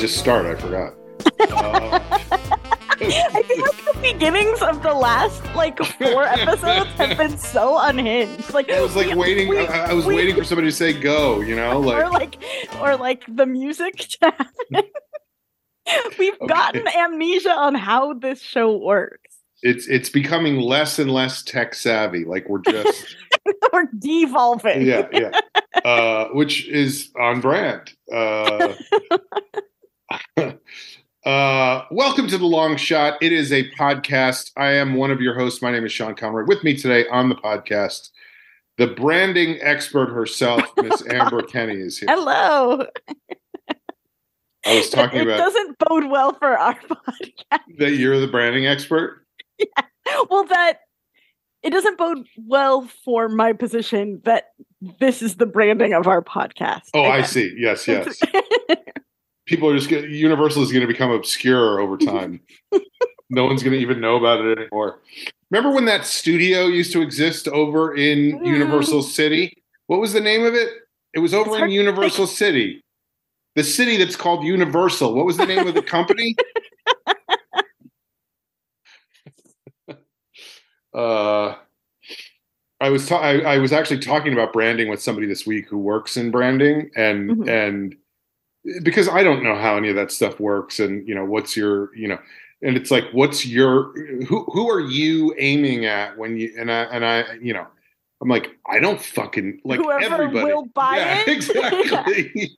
Just start. I forgot. Uh, I feel like the beginnings of the last like four episodes have been so unhinged. Like I was like we- waiting. we- I, I was we- waiting for somebody to say go. You know, like or like or like the music to happen. We've Okay. gotten amnesia on how this show works. it's it's becoming less and less tech savvy. Like we're just We're devolving. yeah yeah, uh, which is on brand. Uh, uh, welcome to the Long Shot. It is a podcast. I am one of your hosts. My name is Sean Conroy. With me today on the podcast, the branding expert herself, Miss Amber Kenny, is here. Hello. I was talking it about doesn't bode well for our podcast. that you're the branding expert. Yeah. Well, that it doesn't bode well for my position that this is the branding of our podcast. Oh, I see. Yes, yes. People are just going Universal is going to become obscure over time. no one's going to even know about it anymore. Remember when that studio used to exist over in Mm. Universal City? What was the name of it? It was over It's in Universal City. The city that's called Universal. What was the name of the company? uh I was ta- I, I was actually talking about branding with somebody this week who works in branding and Mhm. and because I don't know how any of that stuff works and you know what's your you know and it's like what's your who who are you aiming at when you and I and I you know I'm like I don't fucking like Whoever everybody. will buy yeah, it. exactly.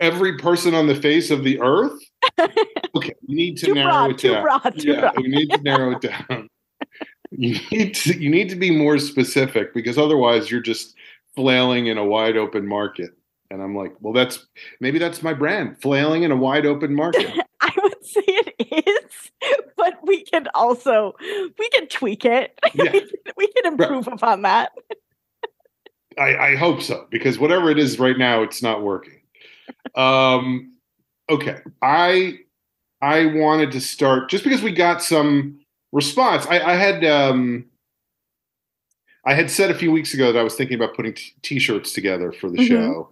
Every person on the face of the earth? Okay we need to narrow broad, it down. broad, yeah broad. we need to narrow it down. You need to you need to be more specific because otherwise you're just flailing in a wide open market and i'm like well that's maybe that's my brand flailing in a wide open market I would say it is, but we can also we can tweak it. Yeah. we, can, we can improve upon that. I, I hope so because whatever it is right now, it's not working. Um, okay, I I wanted to start just because we got some response. I, I had um, I had said a few weeks ago that I was thinking about putting t- t-shirts together for the Mhm. show,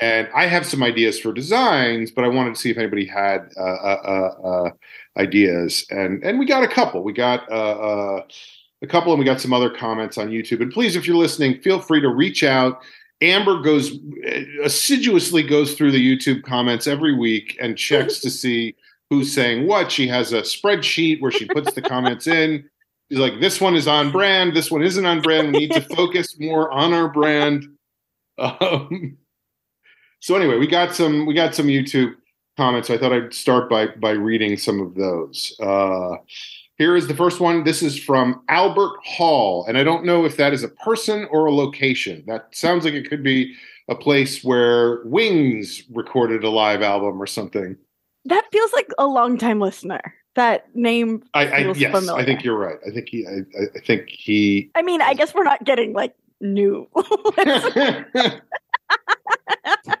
and I have some ideas for designs, but I wanted to see if anybody had uh, uh, uh, uh, ideas, and and we got a couple. We got. Uh, uh, a couple and we got some other comments on YouTube. And please, if you're listening, feel free to reach out. Amber goes assiduously goes through the YouTube comments every week and checks to see who's saying what. She has a spreadsheet where she puts the comments in. She's like, this one is on brand, this one isn't on brand. We need to focus more on our brand. Um, so anyway, we got some we got some YouTube comments. So I thought I'd start by by reading some of those. Uh, here is the first one. This is from Albert Hall. And I don't know if that is a person or a location. That sounds like it could be a place where Wings recorded a live album or something. That feels like a long time listener. That name. I, I Feels yes, I think you're right. I think he I- I think he I mean, I guess we're not getting like new.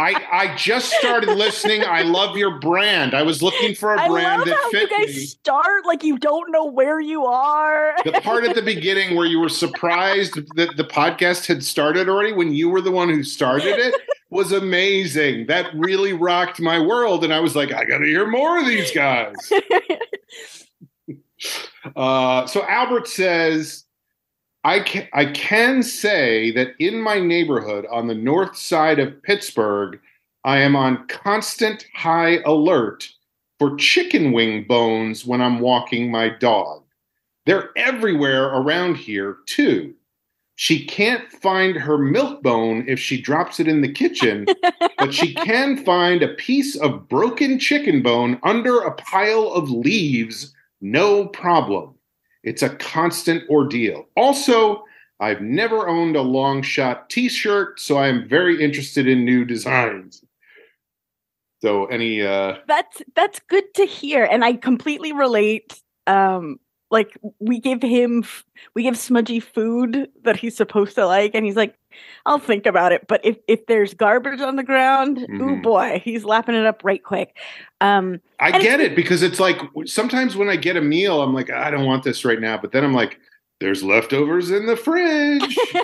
I I just started listening. I love your brand. I was looking for a I brand love that how you guys me. start like you don't know where you are. the part at the beginning where you were surprised that the podcast had started already when you were the one who started it was amazing. That really rocked my world. And I was like, I got to hear more of these guys. Uh, so Albert says, I can, I can say that in my neighborhood on the north side of Pittsburgh, I am on constant high alert for chicken wing bones when I'm walking my dog. They're everywhere around here, too. She can't find her milk bone if she drops it in the kitchen, but she can find a piece of broken chicken bone under a pile of leaves, no problem. It's a constant ordeal. Also, I've never owned a long shot t shirt, so I am very interested in new designs. So, any, uh, that's that's good to hear, and I completely relate. Um, like we give him, we give Smudgy food that he's supposed to like, and he's like, "I'll think about it." But if if there's garbage on the ground, oh Mhm. boy, he's lapping it up right quick. Um, I get it because it's like sometimes when I get a meal, I'm like, I don't want this right now. But then I'm like, there's leftovers in the fridge.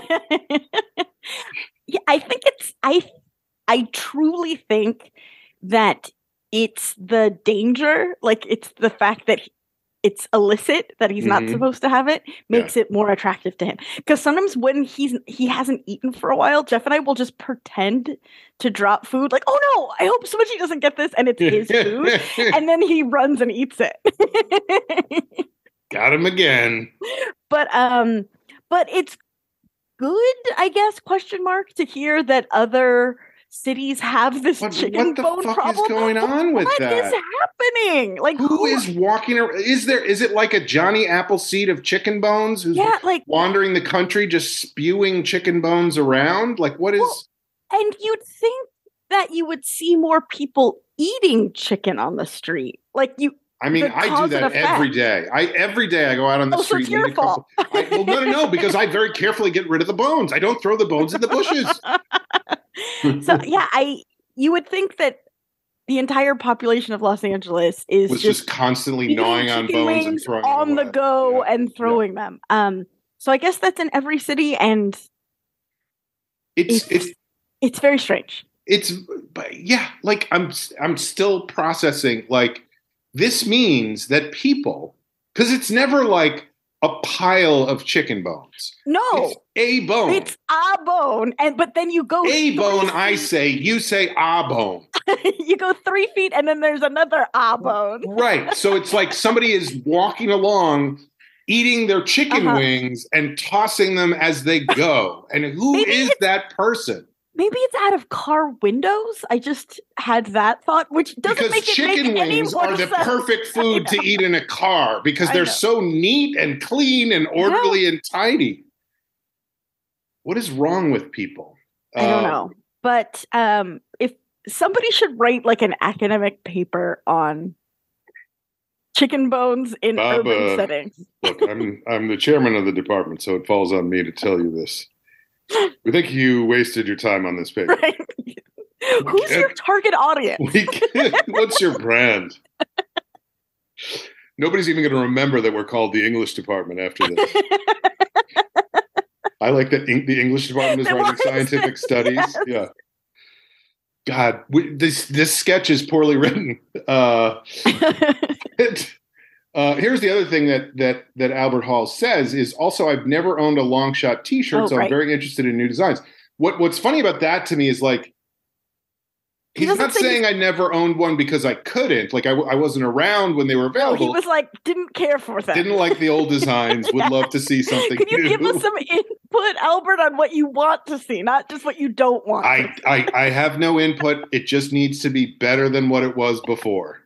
yeah, I think it's I I truly think that it's the danger, like it's the fact that it's illicit that he's not Mhm. supposed to have it makes it more attractive to him because sometimes when he's he hasn't eaten for a while jeff and i will just pretend to drop food like oh no i hope smudgy doesn't get this and it's his food and then he runs and eats it Got him again. but um but it's good i guess question mark to hear that other cities have this What, chicken what the bone fuck problem is going on with What that? is happening like Who is walking around? Is there? Is it like a Johnny Appleseed of chicken bones who's yeah like wandering the country just spewing chicken bones around? Like, what is? Well, and you'd think that you would see more people eating chicken on the street like you I mean, I do that every day. I every day I go out on the oh so street. it's your eat a couple- fault I, well, no, no, no, because I very carefully get rid of the bones. I don't throw the bones in the bushes. so yeah i you would think that the entire population of los angeles is just just constantly gnawing on bones and throwing them on the go Yeah. and throwing them um so i guess that's in every city and It's It's- it's it's very strange it's but yeah like i'm i'm still processing like this means that people because it's never like a pile of chicken bones. No. It's a bone. It's a bone and but then you go a bone i say you say a bone. You go three feet and then there's another a bone. Right so it's like somebody is walking along eating their chicken Uh-huh. wings and tossing them as they go. And who is that person maybe it's out of car windows i just had that thought which doesn't because make it chicken make any wings are the sense. perfect food to eat in a car because they're so neat and clean and orderly and tidy. What is wrong with people? I don't Uh, know. But um if somebody should write like an academic paper on chicken bones in Bob, urban uh, settings. Look, I'm I'm the chairman of the department, so it falls on me to tell you this. We think you wasted your time on this paper. Right? Who's your target audience? What's your brand? Nobody's even going to remember that we're called the English department after this. I like that the English department is writing scientific studies. yes. Yeah. God, we, this this sketch is poorly written. Uh, it- uh, here's the other thing that that that Albert Hall says is also I've never owned a long shot T-shirt, Oh, so I'm very interested in new designs. What what's funny about that to me is like he's doesn't not say saying I never owned one because I couldn't. Like I, I wasn't around when they were no, he was like didn't care for that. Didn't like the old designs. Would love to see something Can you new. give us some input, Albert, on what you want to see, not just what you don't want? I. I I have no input. It just needs to be better than what it was before,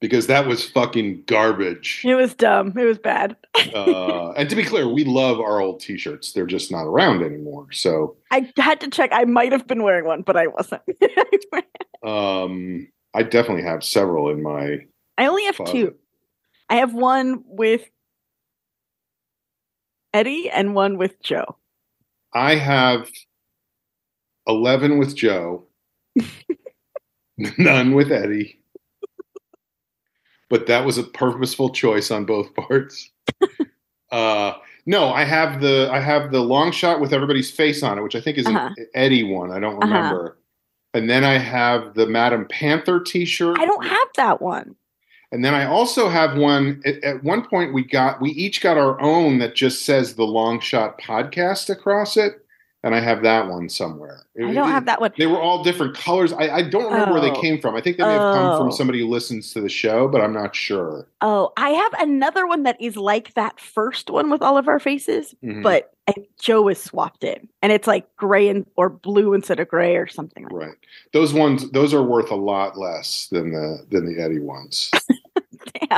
because that was fucking garbage. It was dumb. It was bad. Uh, and to be clear, we love our old T-shirts. They're just not around anymore. So I had to check. I might have been wearing one, but I wasn't. um, I definitely have several in my. I only have Closet. two. I have one with Eddie and one with Joe. I have eleven with Joe, none with Eddie. But that was a purposeful choice on both parts. Uh, no, I have the I have the long shot with everybody's face on it, which I think is Uh-huh. an Eddie one. I don't Uh-huh. remember. And then I have the Madam Panther T-shirt. I don't have that one. And then I also have one. At, at one point, we got we each got our own that just says the Long Shot Podcast across it, and I have that one somewhere. I don't have that one. They were all different colors. I, I don't remember where they Oh. came from. I think they may have come from Oh. somebody who listens to the show, but I'm not sure. Oh, I have another one that is like that first one with all of our faces, Mhm. but Joe is swapped in, and it's like gray and or blue instead of gray or something like right, those ones those are worth a lot less than the than the Eddie ones.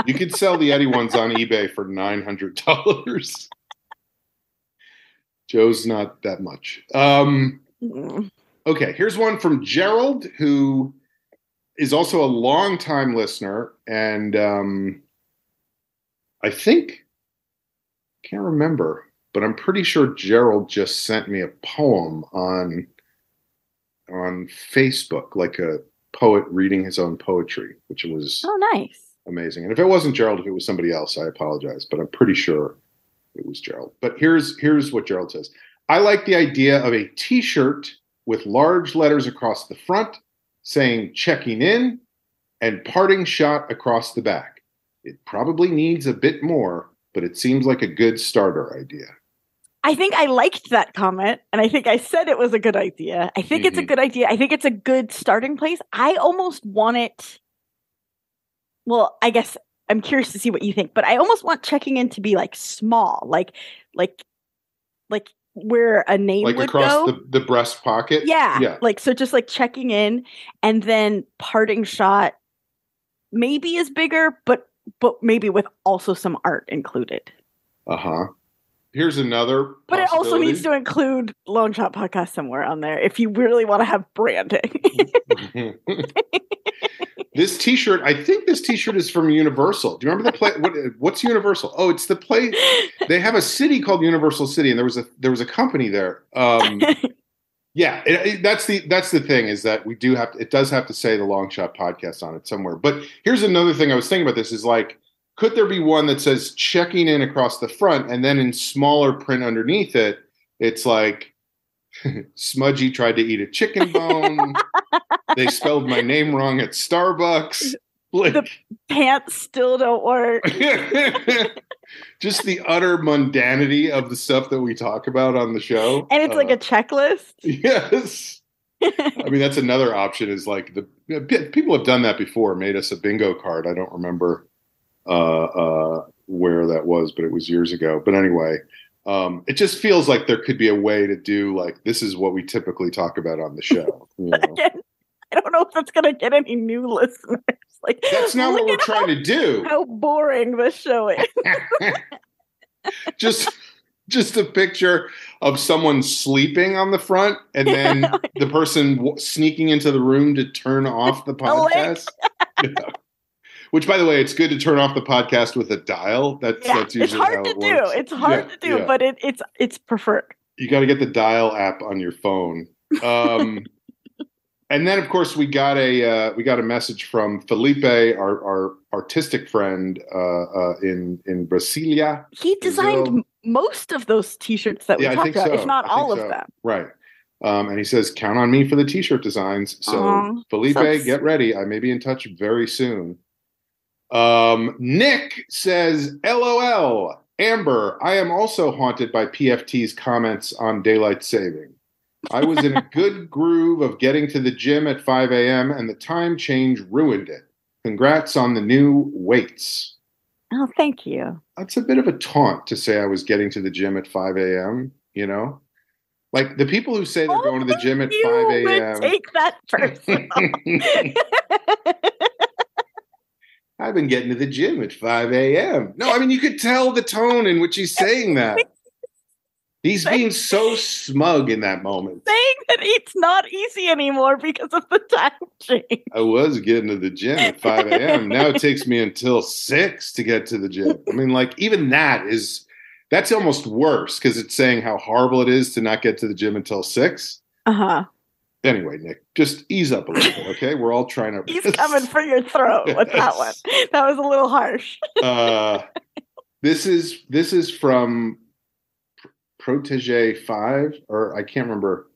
You could sell the Eddie ones on eBay for nine hundred dollars. Joe's not that much. Um. Okay, here's one from Gerald, who is also a longtime listener, and um, I think can't remember, but I'm pretty sure Gerald just sent me a poem on on Facebook, like a poet reading his own poetry, which was Oh, nice. amazing. And if it wasn't Gerald, if it was somebody else, I apologize, but I'm pretty sure it was Gerald. But here's here's what Gerald says. I like the idea of a t-shirt with large letters across the front saying checking in and parting shot across the back. It probably needs a bit more, but it seems like a good starter idea. I think I liked that comment and I think I said it was a good idea. I think mm-hmm. it's a mm-hmm. good idea. I think it's a good starting place. I almost want it. Well, I guess I'm curious to see what you think, but I almost want checking in to be like small, like like like where a name like across go. The, the breast pocket. Yeah, yeah. Like so, just like checking in, and then parting shot maybe is bigger, but but maybe with also some art included. Uh huh. Here's another. But it also needs to include Long Shot Podcast somewhere on there if you really want to have branding. this T-shirt, I think this T-shirt is from Universal. Do you remember the play? What, what's Universal? Oh, it's the play. They have a city called Universal City, and there was a there was a company there. Um, yeah, it, it, that's the that's the thing is that we do have to, it does have to say the Long Shot Podcast on it somewhere. But here's another thing I was thinking about. This is like, could there be one that says checking in across the front, and then in smaller print underneath it, it's like Smudgy tried to eat a chicken bone. they spelled my name wrong at Starbucks. Like, the pants still don't work. just the utter mundanity of the stuff that we talk about on the show. And it's uh, like a checklist. Yes. I mean, that's another option is like the people have done that before, made us a bingo card. I don't remember uh, uh, where that was, but it was years ago. But anyway, um, it just feels like there could be a way to do like this is what we typically talk about on the show. You know? Again, I don't know if that's going to get any new listeners. Like that's not what we're trying how, to do. How boring this show is. just just a picture of someone sleeping on the front and then the person w- sneaking into the room to turn off the podcast. yeah. Which, by the way, it's good to turn off the podcast with a dial. That's yeah, that's usually it's hard to it do. It's hard yeah, to do, but it, it's it's preferred. You got to get the dial app on your phone. Um, and then, of course, we got a uh, we got a message from Felipe, our, our artistic friend uh, uh, in in Brasilia. He designed Brazil. most of those T-shirts that we yeah, talked about, so. if not all of so. them. Right. Um, and he says, "Count on me for the T-shirt designs." So, Felipe, so get ready. I may be in touch very soon. Um, Nick says, LOL, Amber, I am also haunted by PFT's comments on daylight saving. I was in a good groove of getting to the gym at 5 a.m., and the time change ruined it. Congrats on the new weights. Oh, thank you. That's a bit of a taunt to say I was getting to the gym at 5 a.m., you know? Like the people who say they're going to the gym at 5 a.m. Take that personal. I've been getting to the gym at 5 a.m. No, I mean, you could tell the tone in which he's saying that. He's being so smug in that moment. Saying that it's not easy anymore because of the time change. I was getting to the gym at 5 a.m. now it takes me until 6 to get to the gym. I mean, like, even that is, that's almost worse because it's saying how horrible it is to not get to the gym until 6. Uh huh anyway, Nick, just ease up a little bit, okay? We're all trying to. He's coming for your throat with yes. that one. That was a little harsh. uh, this is this is from Protege Five, or I can't remember.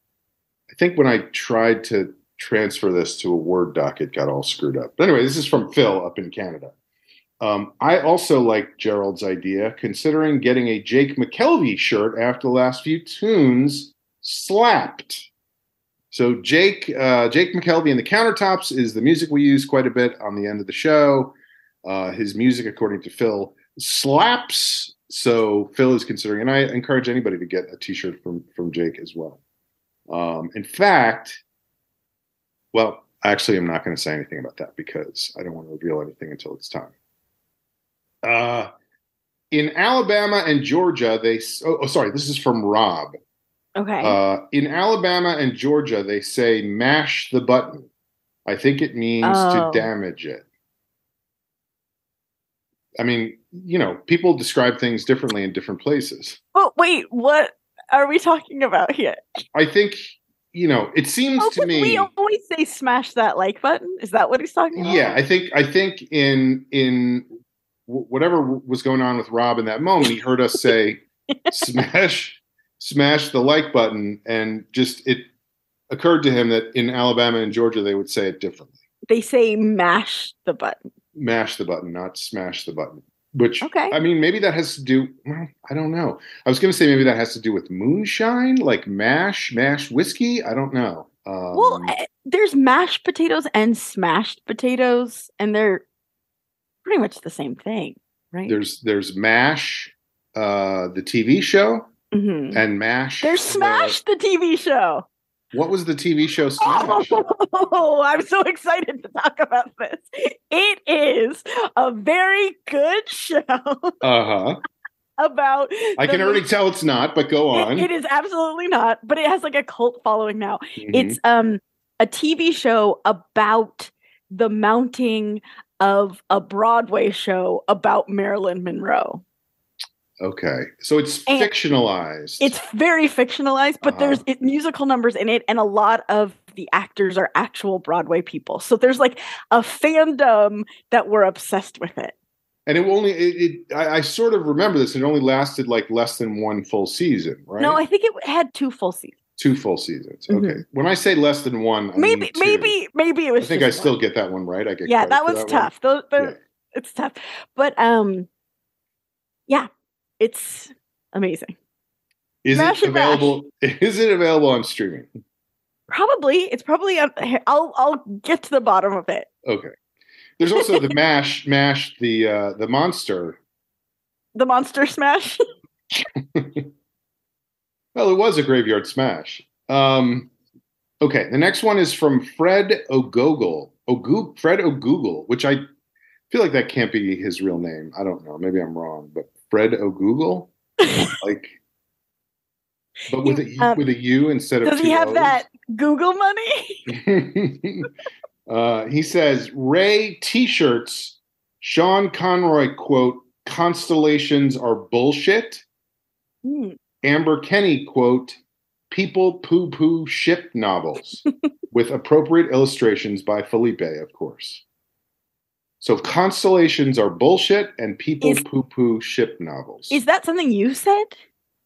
I think when I tried to transfer this to a Word doc, it got all screwed up. But anyway, this is from Phil up in Canada. Um, I also like Gerald's idea, considering getting a Jake McKelvie shirt after the last few tunes slapped. So Jake uh, Jake McKelvie and the Countertops is the music we use quite a bit on the end of the show. Uh, his music, according to Phil, slaps. So Phil is considering, and I encourage anybody to get a T-shirt from from Jake as well. Um, in fact, well, actually, I'm not going to say anything about that because I don't want to reveal anything until it's time. Uh, in Alabama and Georgia, they oh, oh sorry, this is from Rob. Okay. Uh, in Alabama and Georgia, they say mash the button. I think it means oh. to damage it. I mean, you know, people describe things differently in different places. But wait, what are we talking about here? I think, you know, it seems oh, to me we always say smash that like button. Is that what he's talking about? Yeah, I think I think in in whatever was going on with Rob in that moment, he heard us say smash smash the like button and just it occurred to him that in Alabama and Georgia they would say it differently. They say mash the button. Mash the button, not smash the button. Which Okay. I mean, maybe that has to do. Well, I don't know. I was going to say maybe that has to do with moonshine, like mash, mash whiskey. I don't know. Um, Well, eh, there's mashed potatoes and smashed potatoes, and they're pretty much the same thing, right? there's there's mash, uh, the TV show, Mhm. and mash. There's the- Smash, the TV show. what was the TV show? Smash. Oh, I'm so excited to talk about this. It is a very good show Uh huh. about. I can already mo- tell it's not, but go It- on. it is absolutely not, but it has like a cult following now. Mhm. It's um a TV show about the mounting of a Broadway show about Marilyn Monroe. Okay, so it's And- fictionalized. It's very fictionalized, but Uh-huh. there's it, musical numbers in it, and a lot of the actors are actual Broadway people. So there's like a fandom that were obsessed with it. and it only it, it I, I sort of remember this. It only lasted like less than one full season, right? No, I think it had two full seasons. two full seasons. Mhm. Okay. When I say less than one, I maybe, mean maybe, maybe it was. I think I just still get that one right. I get Yeah, that one's one. tough. Those, those, Yeah. it's tough, but um, yeah, it's amazing. Is Mash it available? Is it available on streaming? Probably, it's probably. on- I'll, I'll get to the bottom of it. Okay. There's also the mash, mash the uh, the monster. The Monster Smash. Well, it was a graveyard smash. Um, okay, the next one is from Fred O'Google. O'Goo- Fred O'Google, which I feel like that can't be his real name. I don't know. Maybe I'm wrong, but Fred O'Google, like, but with a Um, with a U instead of Does he have O's. that Google money? uh, he says Ray T-shirts. Sean Conroy quote: "Constellations are bullshit." Hmm. Amber Kenny quote, people poo poo ship novels with appropriate illustrations by Felipe, of course. So constellations are bullshit and people Is- poo poo ship novels. Is that something you said?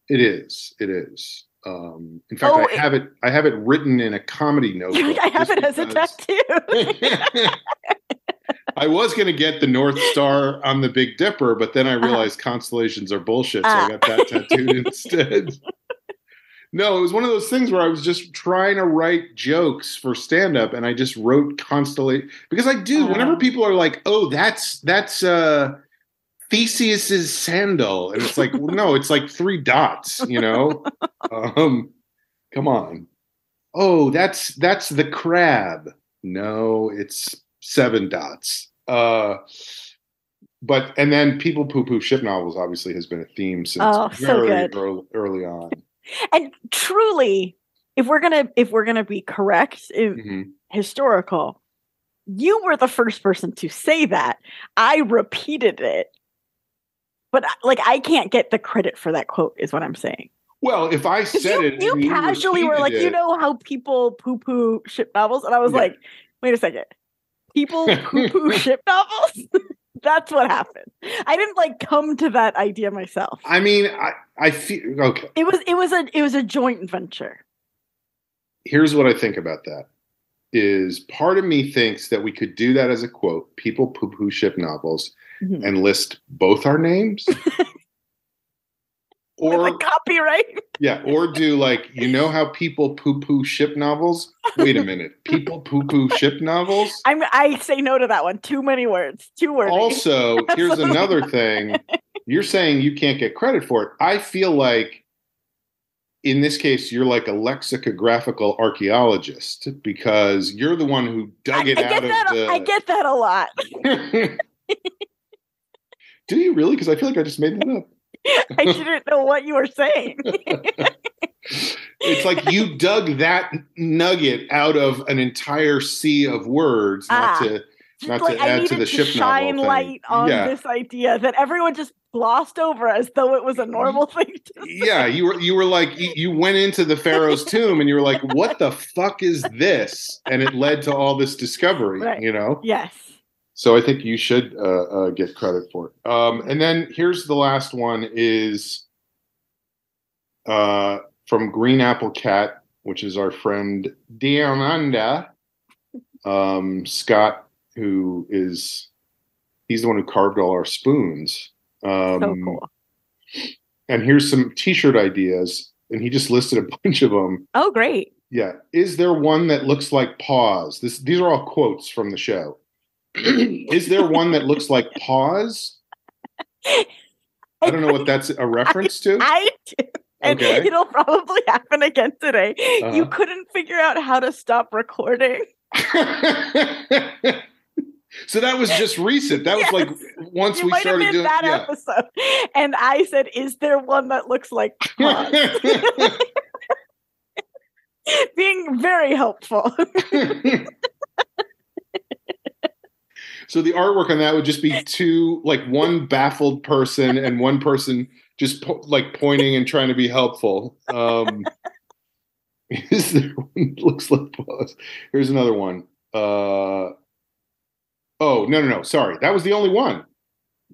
it is. It is. Um, in fact, Oh, I have it. I have it written in a comedy notebook. I have it as a tattoo. I was going to get the North Star on the Big Dipper, but then I realized constellations are bullshit, so I Uh-huh. Ah. got that tattooed instead. No, it was one of those things where I was just trying to write jokes for stand up and I just wrote constellation because I do. Whenever Oh. people are like, "Oh, that's that's uh Theseus's sandal." And it's like, well, "No, it's like three dots, you know?" um come on. Oh, that's that's the crab. No, it's seven dots. Uh but and then people poo poo ship novels obviously has been a theme since Oh, so very early, early on. And truly, if we're gonna if we're gonna be correct in Mhm. historical, you were the first person to say that. I repeated it. But like I can't get the credit for that quote is what I'm saying. Well, if i said you, it, you you casually were like, repeated you know how people poo poo ship novels? And I was Yeah. like, wait a second. People poo poo ship novels? That's what happened. I didn't like come to that idea myself. I mean, I I feel okay. It was it was a it was a joint venture. Here's what I think about that. Is part of me thinks that we could do that as a quote, people poo poo ship novels, Mhm. and list both our names. Or copyright. yeah, or do like you know how people poo poo ship novels? Wait a minute. People poo poo ship novels? I'm I say no to that one. Too many words. Too wordy. Also, here's Absolutely another thing. You're saying you can't get credit for it. I feel like in this case, you're like a lexicographical archaeologist because you're the one who dug it I out get of that the. I get that a lot. Do you really? Because I feel like I just made that up. I didn't know what you were saying. It's like you dug that nugget out of an entire sea of words, not Ah. to Not like to add to the to, ship novel shine thing. light on Yeah. this idea that everyone just glossed over as though it was a normal thing yeah you were you were like you, you went into the pharaoh's tomb and you were like what the fuck is this and it led to all this discovery Right. you know Yes. So i think you should uh, uh, get credit for it um, and then here's the last one is uh, from green apple cat which is our friend Diamanda. Um, Scott, who is he's the one who carved all our spoons. Um, so cool. And here's some T-shirt ideas, and he just listed a bunch of them. Oh, great. Yeah. Is there one that looks like pause? This these are all quotes from the show. is there one that looks like pause? I don't know what that's a reference to. I do. And Okay. it'll probably happen again today. Uh-huh. You couldn't figure out how to stop recording. so that was just recent. That was like once it we started doing that yeah. episode. And I said, Is there one that looks like pause? Being very helpful. So the artwork on that would just be two, like one baffled person and one person just po- like pointing and trying to be helpful. Um, is there one looks like pause? Here's another one. Uh, oh no no no! Sorry, that was the only one.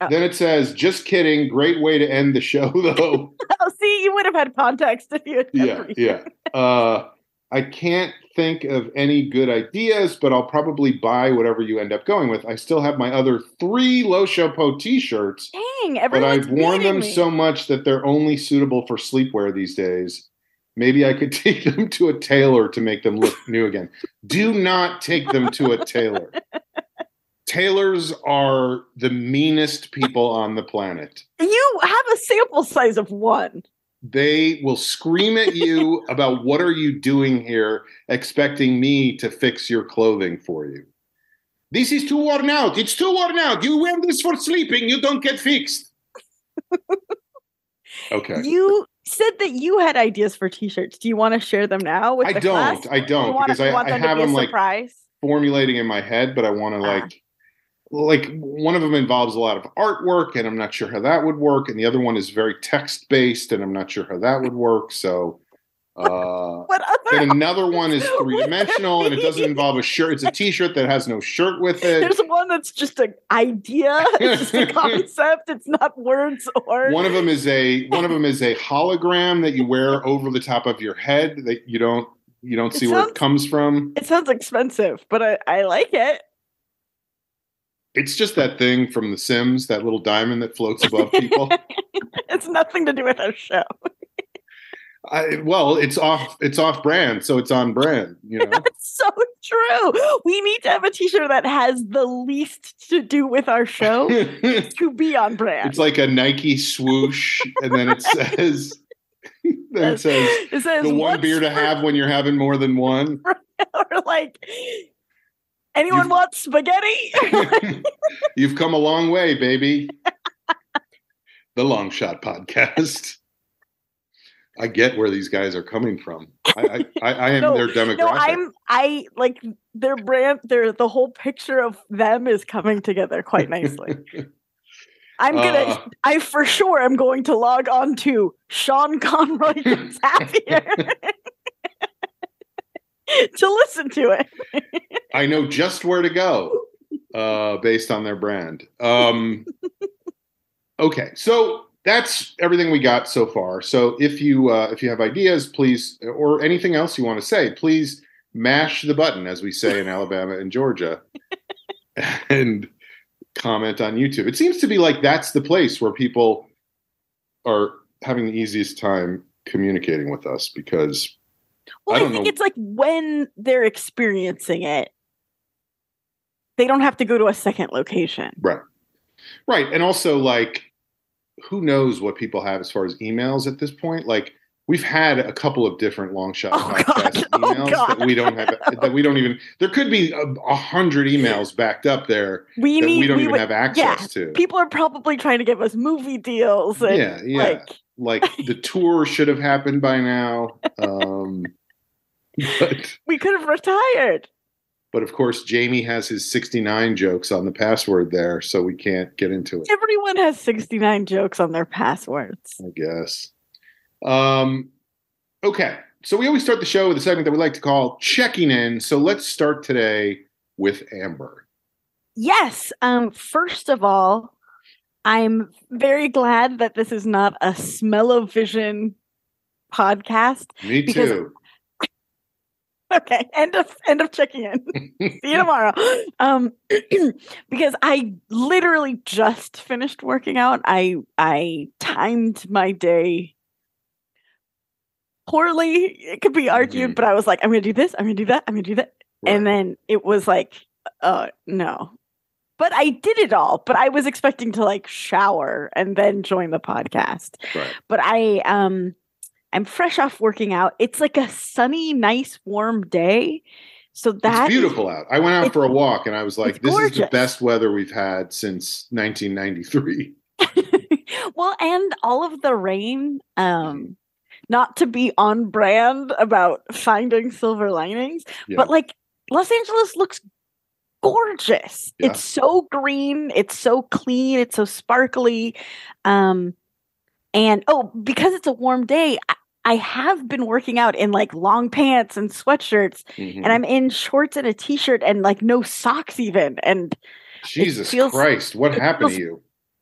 Oh. Then it says, "Just kidding." Great way to end the show, though. oh, see, you would have had context if you had yeah, yeah. Uh, I can't think of any good ideas, but I'll probably buy whatever you end up going with. I still have my other three Lo Chapeau t-shirts, Dang, but I've worn them me. so much that they're only suitable for sleepwear these days. Maybe I could take them to a tailor to make them look new again. Do not take them to a tailor. Tailors are the meanest people on the planet. You have a sample size of one. They will scream at you about what are you doing here expecting me to fix your clothing for you this is too worn out it's too worn out you wear this for sleeping you don't get fixed okay You said that you had ideas for t-shirts. Do you want to share them now with i the don't class? i don't you want, because i, want I have them a like surprise? formulating in my head but i want to Ah. like like one of them involves a lot of artwork and i'm not sure how that would work and the other one is very text based and i'm not sure how that would work so uh What other? Then another one is three dimensional and it doesn't involve a shirt. It's a t shirt that has no shirt with it. There's one that's just an idea. It's just a concept. It's not words or. One of them is a one of them is a hologram that you wear over the top of your head that you don't you don't It see where it comes from. It sounds expensive, but I, I like it. It's just that thing from The Sims, that little diamond that floats above people. It's nothing to do with our show. I, well, it's off it's off brand, so it's on brand. You know, That's so true. We need to have a t-shirt that has the least to do with our show to be on brand. It's like a Nike swoosh, and then it says then it says it says the one beer to for-" have when you're having more than one. or like anyone want spaghetti? You've come a long way, baby. the Long Shot Podcast. I get where these guys are coming from. I I, I, I am No, their demographic. no, I'm I like their brand their the whole picture of them is coming together quite nicely. I'm gonna Uh, I for sure am going to log on to Sean Conroy gets happier to listen to it. I know just where to go uh, based on their brand. Um, okay, so that's everything we got so far. So if you uh, if you have ideas, please, or anything else you want to say, please mash the button, as we say in Alabama and Georgia, and comment on YouTube. It seems to be like that's the place where people are having the easiest time communicating with us because Well, I I, think know. it's like when they're experiencing it, they don't have to go to a second location. Right. Right. And also like who knows what people have as far as emails at this point? Like we've had a couple of different long shot Oh, podcast God. Oh, emails God. that we don't have that we don't even there could be a, a hundred emails backed up there We that need we don't even would- have access to. People are probably trying to give us movie deals and Yeah, yeah. like Like the tour should have happened by now. Um but we could have retired. But of course Jamie has his 69 jokes on the password there, so we can't get into it. Everyone has 69 jokes on their passwords. I guess. Um, okay. So we always start the show with a segment that we like to call checking in. So let's start today with Amber. Yes. Um, first of all, I'm very glad that this is not a smell-o-vision podcast Me too. Okay. End of end of checking in. See you tomorrow. Um, because I literally just finished working out. I I timed my day poorly. It could be argued, Mhm. but I was like, I'm gonna do this. I'm gonna do that. I'm gonna do that. And then it was like, uh, no. But I did it all. But I was expecting to like shower and then join the podcast right. but I um I'm fresh off working out. It's like a sunny, nice, warm day. So that's beautiful out. I went out for a walk and I was like, this is the best weather we've had since 1993. well, and all of the rain, um, not to be on brand about finding silver linings, Yeah. but like Los Angeles looks gorgeous. Yeah. It's so green, it's so clean, it's so sparkly. Um and oh, because it's a warm day, I, I have been working out in like long pants and sweatshirts Mhm. and I'm in shorts and a t-shirt and like no socks even and Jesus feels- Christ, what happened feels- to you?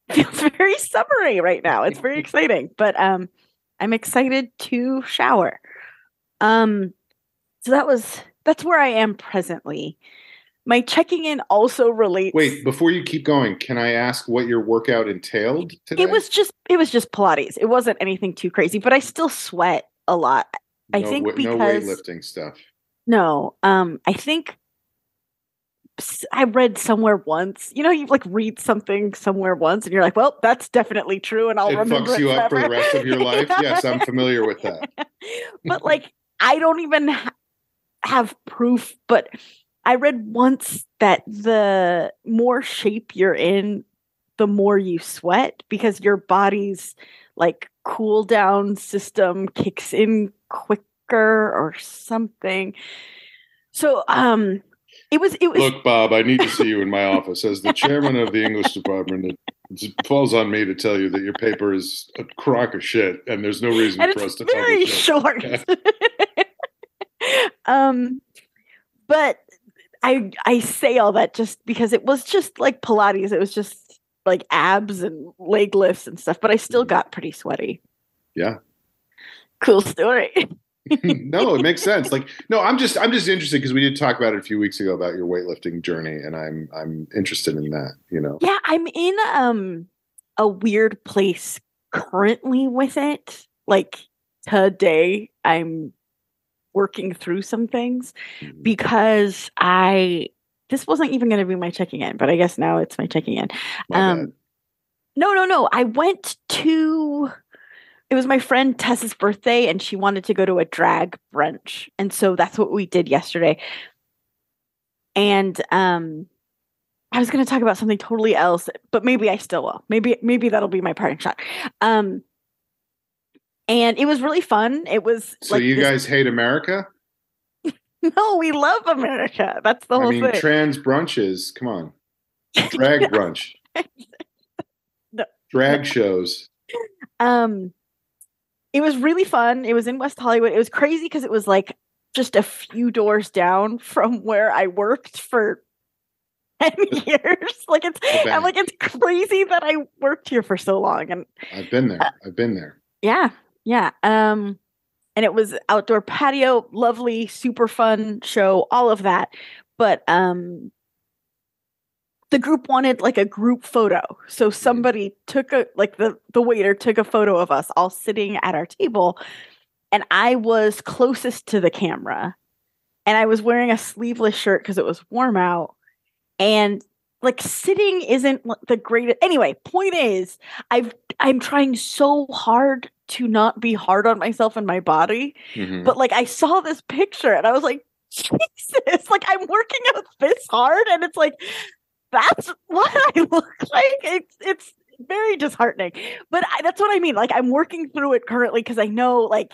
feels very summery right now. It's very exciting, but um, I'm excited to shower. Um, so that was that's where I am presently. My checking in also relates. Wait, before you keep going, can I ask what your workout entailed today? it was just it was just Pilates. It wasn't anything too crazy, but I still sweat a lot. I no, think wa- no because- weightlifting stuff. No, um, I think I read somewhere once. You know, you like read something somewhere once, and you're like, "Well, that's definitely true," and I'll it remember fucks it you up for the rest of your life. Yeah. Yes, I'm familiar with that. but like I don't even ha- have proof, but I read once that the more shape you're in, the more you sweat because your body's like cool down system kicks in quicker or something. So um it was it was Look, Bob, I need to see you in my office. As the chairman of the English department, it falls on me to tell you that your paper is a crock of shit, and there's no reason and for us to very short. um, but I I say all that just because it was just like Pilates. It was just like abs and leg lifts and stuff. But I still Mhm. got pretty sweaty. Yeah. Cool story. no, it makes sense. Like, no, I'm just I'm just interested because we did talk about it a few weeks ago about your weightlifting journey, and I'm I'm interested in that. You know, Yeah, I'm in um a weird place currently with it. Like today, I'm working through some things Mhm. because I this wasn't even going to be my checking in, but I guess now it's my checking in. My um. No, no, no. I went to it was my friend Tessa's birthday and she wanted to go to a drag brunch. And so that's what we did yesterday. And um I was going to talk about something totally else, but maybe I still will. Maybe maybe that'll be my parting shot. Um and it was really fun. It was So like you this- guys hate America? No, we love America. That's the I whole mean, thing. trans brunches. Come on, drag brunch, No. drag shows. um it was really fun it was in west hollywood it was crazy because it was like just a few doors down from where i worked for 10 years like it's i'm like it's crazy that i worked here for so long and I've been there. I've been there. yeah yeah um and it was outdoor patio lovely super fun show all of that but um the group wanted like a group photo so somebody took a like the the waiter took a photo of us all sitting at our table and i was closest to the camera and i was wearing a sleeveless shirt because it was warm out and like sitting isn't the greatest anyway point is i've i'm trying so hard to not be hard on myself and my body Mhm. but like i saw this picture and i was like jesus like i'm working out this hard and it's like that's what i look like it's it's very disheartening but I, that's what i mean like i'm working through it currently because i know like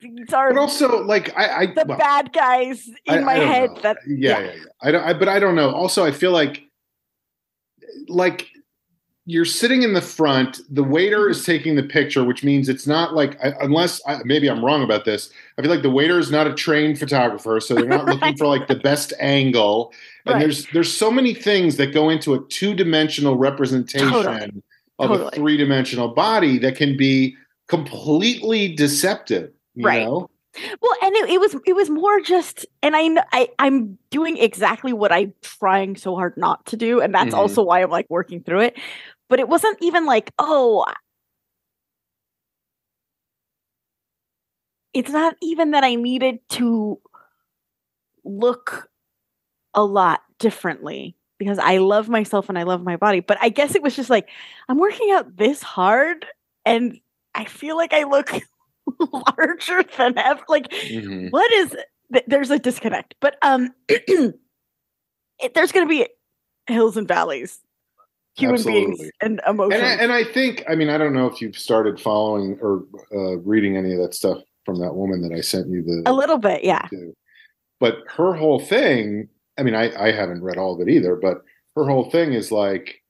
these are But also, like, I, I the well, bad guys in I- my head know. that yeah, yeah, yeah. I don't, I, but I don't know. Also, I feel like, like, you're sitting in the front. The waiter is taking the picture, which means it's not like, unless I, maybe I'm wrong about this. I feel like the waiter is not a trained photographer, so they're not looking for like the best angle. And Right. there's there's so many things that go into a two dimensional representation Totally. of a three dimensional body that can be completely deceptive. You Right. know? Well, and it, it was it was more just, and I, I I'm doing exactly what I'm trying so hard not to do, and that's Mhm. also why I'm like working through it. But it wasn't even like, oh, it's not even that I needed to look a lot differently because I love myself and I love my body. But I guess it was just like I'm working out this hard, and I feel like I look larger than ever. Like Mhm. what is th- there's a disconnect but um it, there's going to be hills and valleys human beings Absolutely. and emotions And I, and I think, I mean, I don't know if you've started following or uh, reading any of that stuff from that woman that I sent you the a little bit yeah to. But her whole thing, I mean, I, I haven't read all of it either, but her whole thing is like,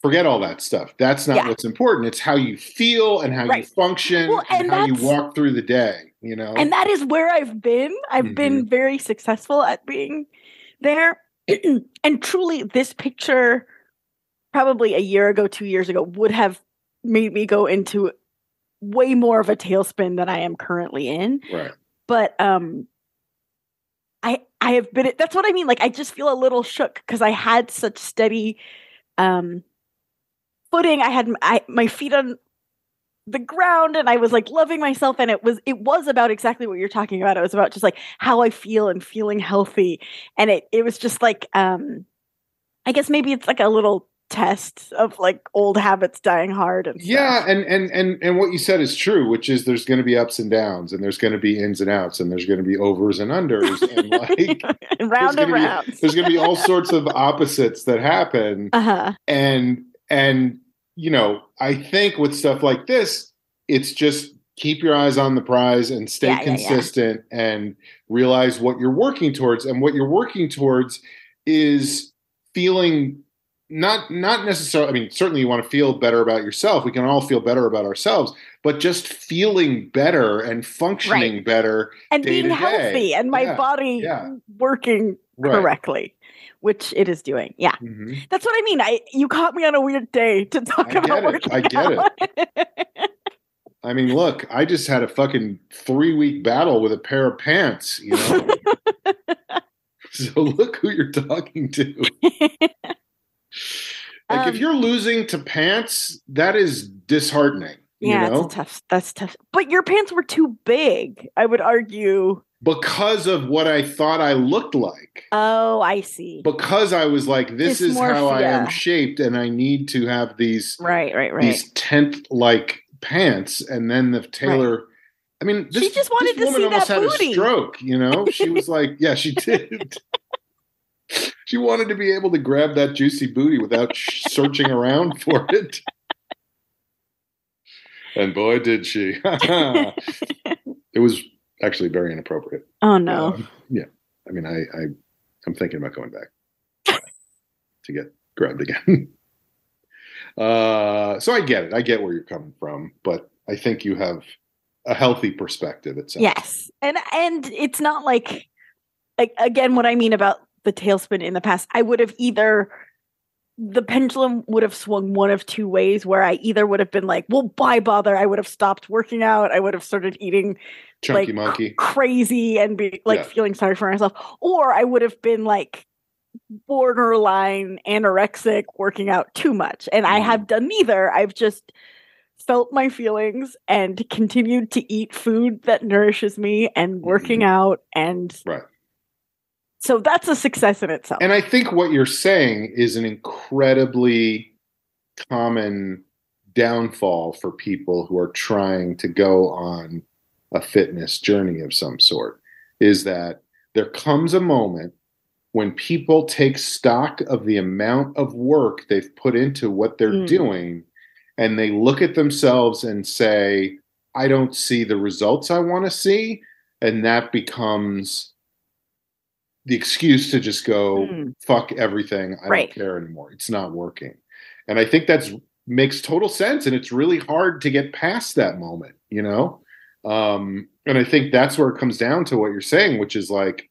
forget all that stuff. That's not Yeah. what's important. It's how you feel and how you function Well, and, and how you walk through the day, you know? and that is where i've been i've Mm-hmm. been very successful at being there and truly this picture probably a year ago two years ago would have made me go into way more of a tailspin than i am currently in. Right. but um i i have been that's what i mean like i just feel a little shook because i had such steady um footing. I had I, my feet on the ground and i was like loving myself and it was it was about exactly what you're talking about. It was about just like how i feel and feeling healthy. And it it was just like um i guess maybe it's like a little test of like old habits dying hard and stuff. Yeah, and and and and what you said is true, which is there's going to be ups and downs, and there's going to be ins and outs, and there's going to be overs and unders, and like and round and round there's going to be all sorts of opposites that happen, uh-huh and and you know, I think with stuff like this, it's just keep your eyes on the prize and stay Yeah, yeah, yeah. consistent and realize what you're working towards, and what you're working towards is feeling not not necessarily i mean certainly you want to feel better about yourself. We can all feel better about ourselves but just feeling better and functioning better and day being healthy and my Yeah, body yeah. working right. correctly which it is doing. Yeah. Mhm. that's what i mean. I you caught me on a weird day to talk I about get it. working I get out. i mean look i just had a fucking three week battle with a pair of pants you know? So look who you're talking to like if Um, you're losing to pants that is disheartening yeah you know it's tough that's tough but your pants were too big i would argue because of what i thought i looked like oh i see because I was like, this is how I am shaped, and I need to have these right right right these tent like pants. And then the tailor, I mean, this, She just wanted this to woman see almost that had booty. a stroke. You know, she was like, yeah, she did. She wanted to be able to grab that juicy booty without searching around for it. And boy, did she! it was actually very inappropriate. oh no Um, yeah. I mean, I, I, I'm thinking about going back to get grabbed again. uh, so I get it. I get where you're coming from, but I think you have a healthy perspective. It sounds. Yes. And and it's not like like again what I mean about the tailspin in the past, I would have either the pendulum would have swung one of two ways where I either would have been like, well, why bother? I would have stopped working out. I would have started eating Chunky like monkey. crazy and be like Yeah. feeling sorry for myself. Or I would have been like borderline anorexic, working out too much. And I Mhm. have done neither. I've just felt my feelings and continued to eat food that nourishes me and working out and Mm-hmm. Right. So that's a success in itself. And I think what you're saying is an incredibly common downfall for people who are trying to go on a fitness journey of some sort is that there comes a moment when people take stock of the amount of work they've put into what they're Mm. doing and they look at themselves and say, I don't see the results I want to see. And that becomes the excuse to just go, Mm. fuck everything. I Right. don't care anymore. It's not working. And I think that's makes total sense. And it's really hard to get past that moment, you know? Um, and I think that's where it comes down to what you're saying, which is like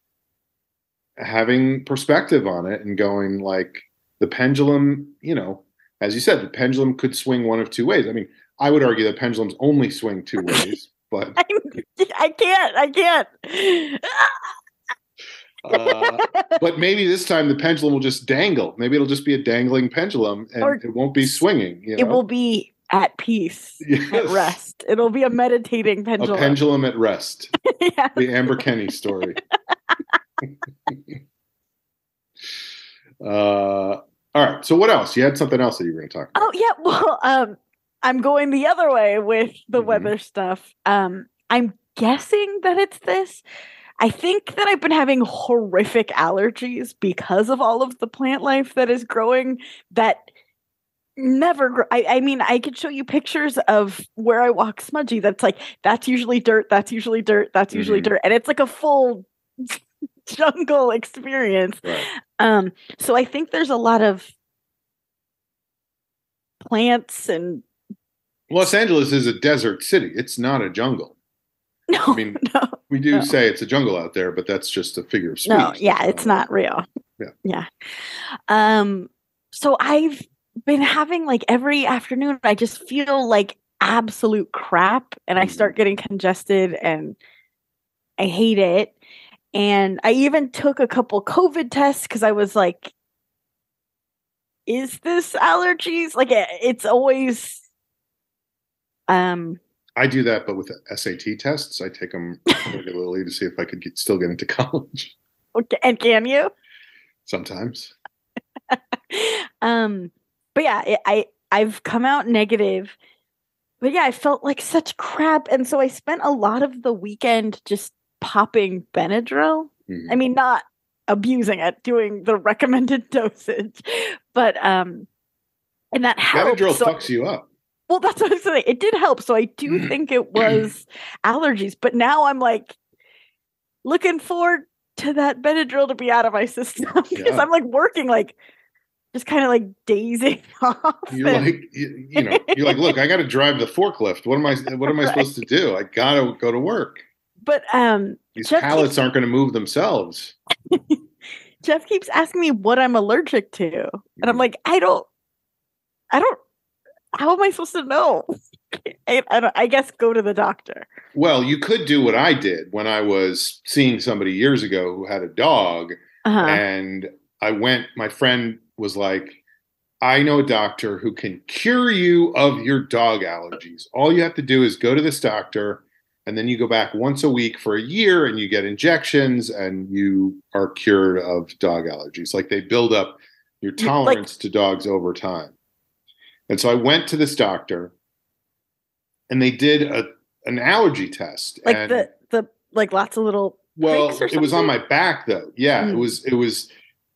having perspective on it and going like the pendulum, you know, as you said, the pendulum could swing one of two ways. I mean, I would argue that pendulums only swing two ways. but I, I can't. I can't. Uh, but maybe this time the pendulum will just dangle. Maybe it'll just be a dangling pendulum, and Or it won't be swinging. You know? It will be at peace, at rest. It'll be a meditating pendulum. A pendulum. at rest. yeah. The Amber Kenny story. uh, all right. So what else? You had something else that you were going to talk about. Oh yeah. Well, um, I'm going the other way with the Mhm. weather stuff. Um, I'm guessing that it's this. I think that I've been having horrific allergies because of all of the plant life that is growing that never grow. I, I mean, I could show you pictures of where I walk smudgy that's like, that's usually dirt, that's usually dirt, that's usually Mhm. dirt. And it's like a full jungle experience. Right. Um, so I think there's a lot of plants and Los Angeles is a desert city. It's not a jungle. no, I mean, no, We do No. say it's a jungle out there, but that's just a figure of speech. no, yeah, it's not real. Yeah. yeah. Um, so I've been having like every afternoon, I just feel like absolute crap, and I start getting congested, and I hate it. And I even took a couple COVID tests because I was like, "Is this allergies?" Like it, it's always, um, I do that, but with SAT tests, I take them regularly to see if I could get, still get into college. okay, and can you? Sometimes. um but yeah it, i i've come out negative but yeah i felt like such crap and so i spent a lot of the weekend just popping benadryl Mhm. i mean not abusing it doing the recommended dosage but um and that helped Benadryl so- fucks you up. Well that's what i'm saying it did help so i do think it was allergies but now i'm like looking forward to that benadryl to be out of my system because Yeah. i'm like working like just kind of like dazing off You're and- like, you, you know, you're like, look, I got to drive the forklift. What am I? What am I Right. supposed to do? I got to go to work. but um These Jeff pallets keeps- aren't going to move themselves. jeff keeps asking me what i'm allergic to and i'm like i don't i don't how am i supposed to know I, I, don't, I guess go to the doctor Well, you could do what I did when I was seeing somebody years ago who had a dog, uh-huh. and I went. My friend was like, "I know a doctor who can cure you of your dog allergies. All you have to do is go to this doctor." And then you go back once a week for a year and you get injections and you are cured of dog allergies. Like they build up your You- like- tolerance to dogs over time. And so I went to this doctor and they did a an allergy test. like and the the like lots of little well, it was on my back though. Yeah, it Mm. was it was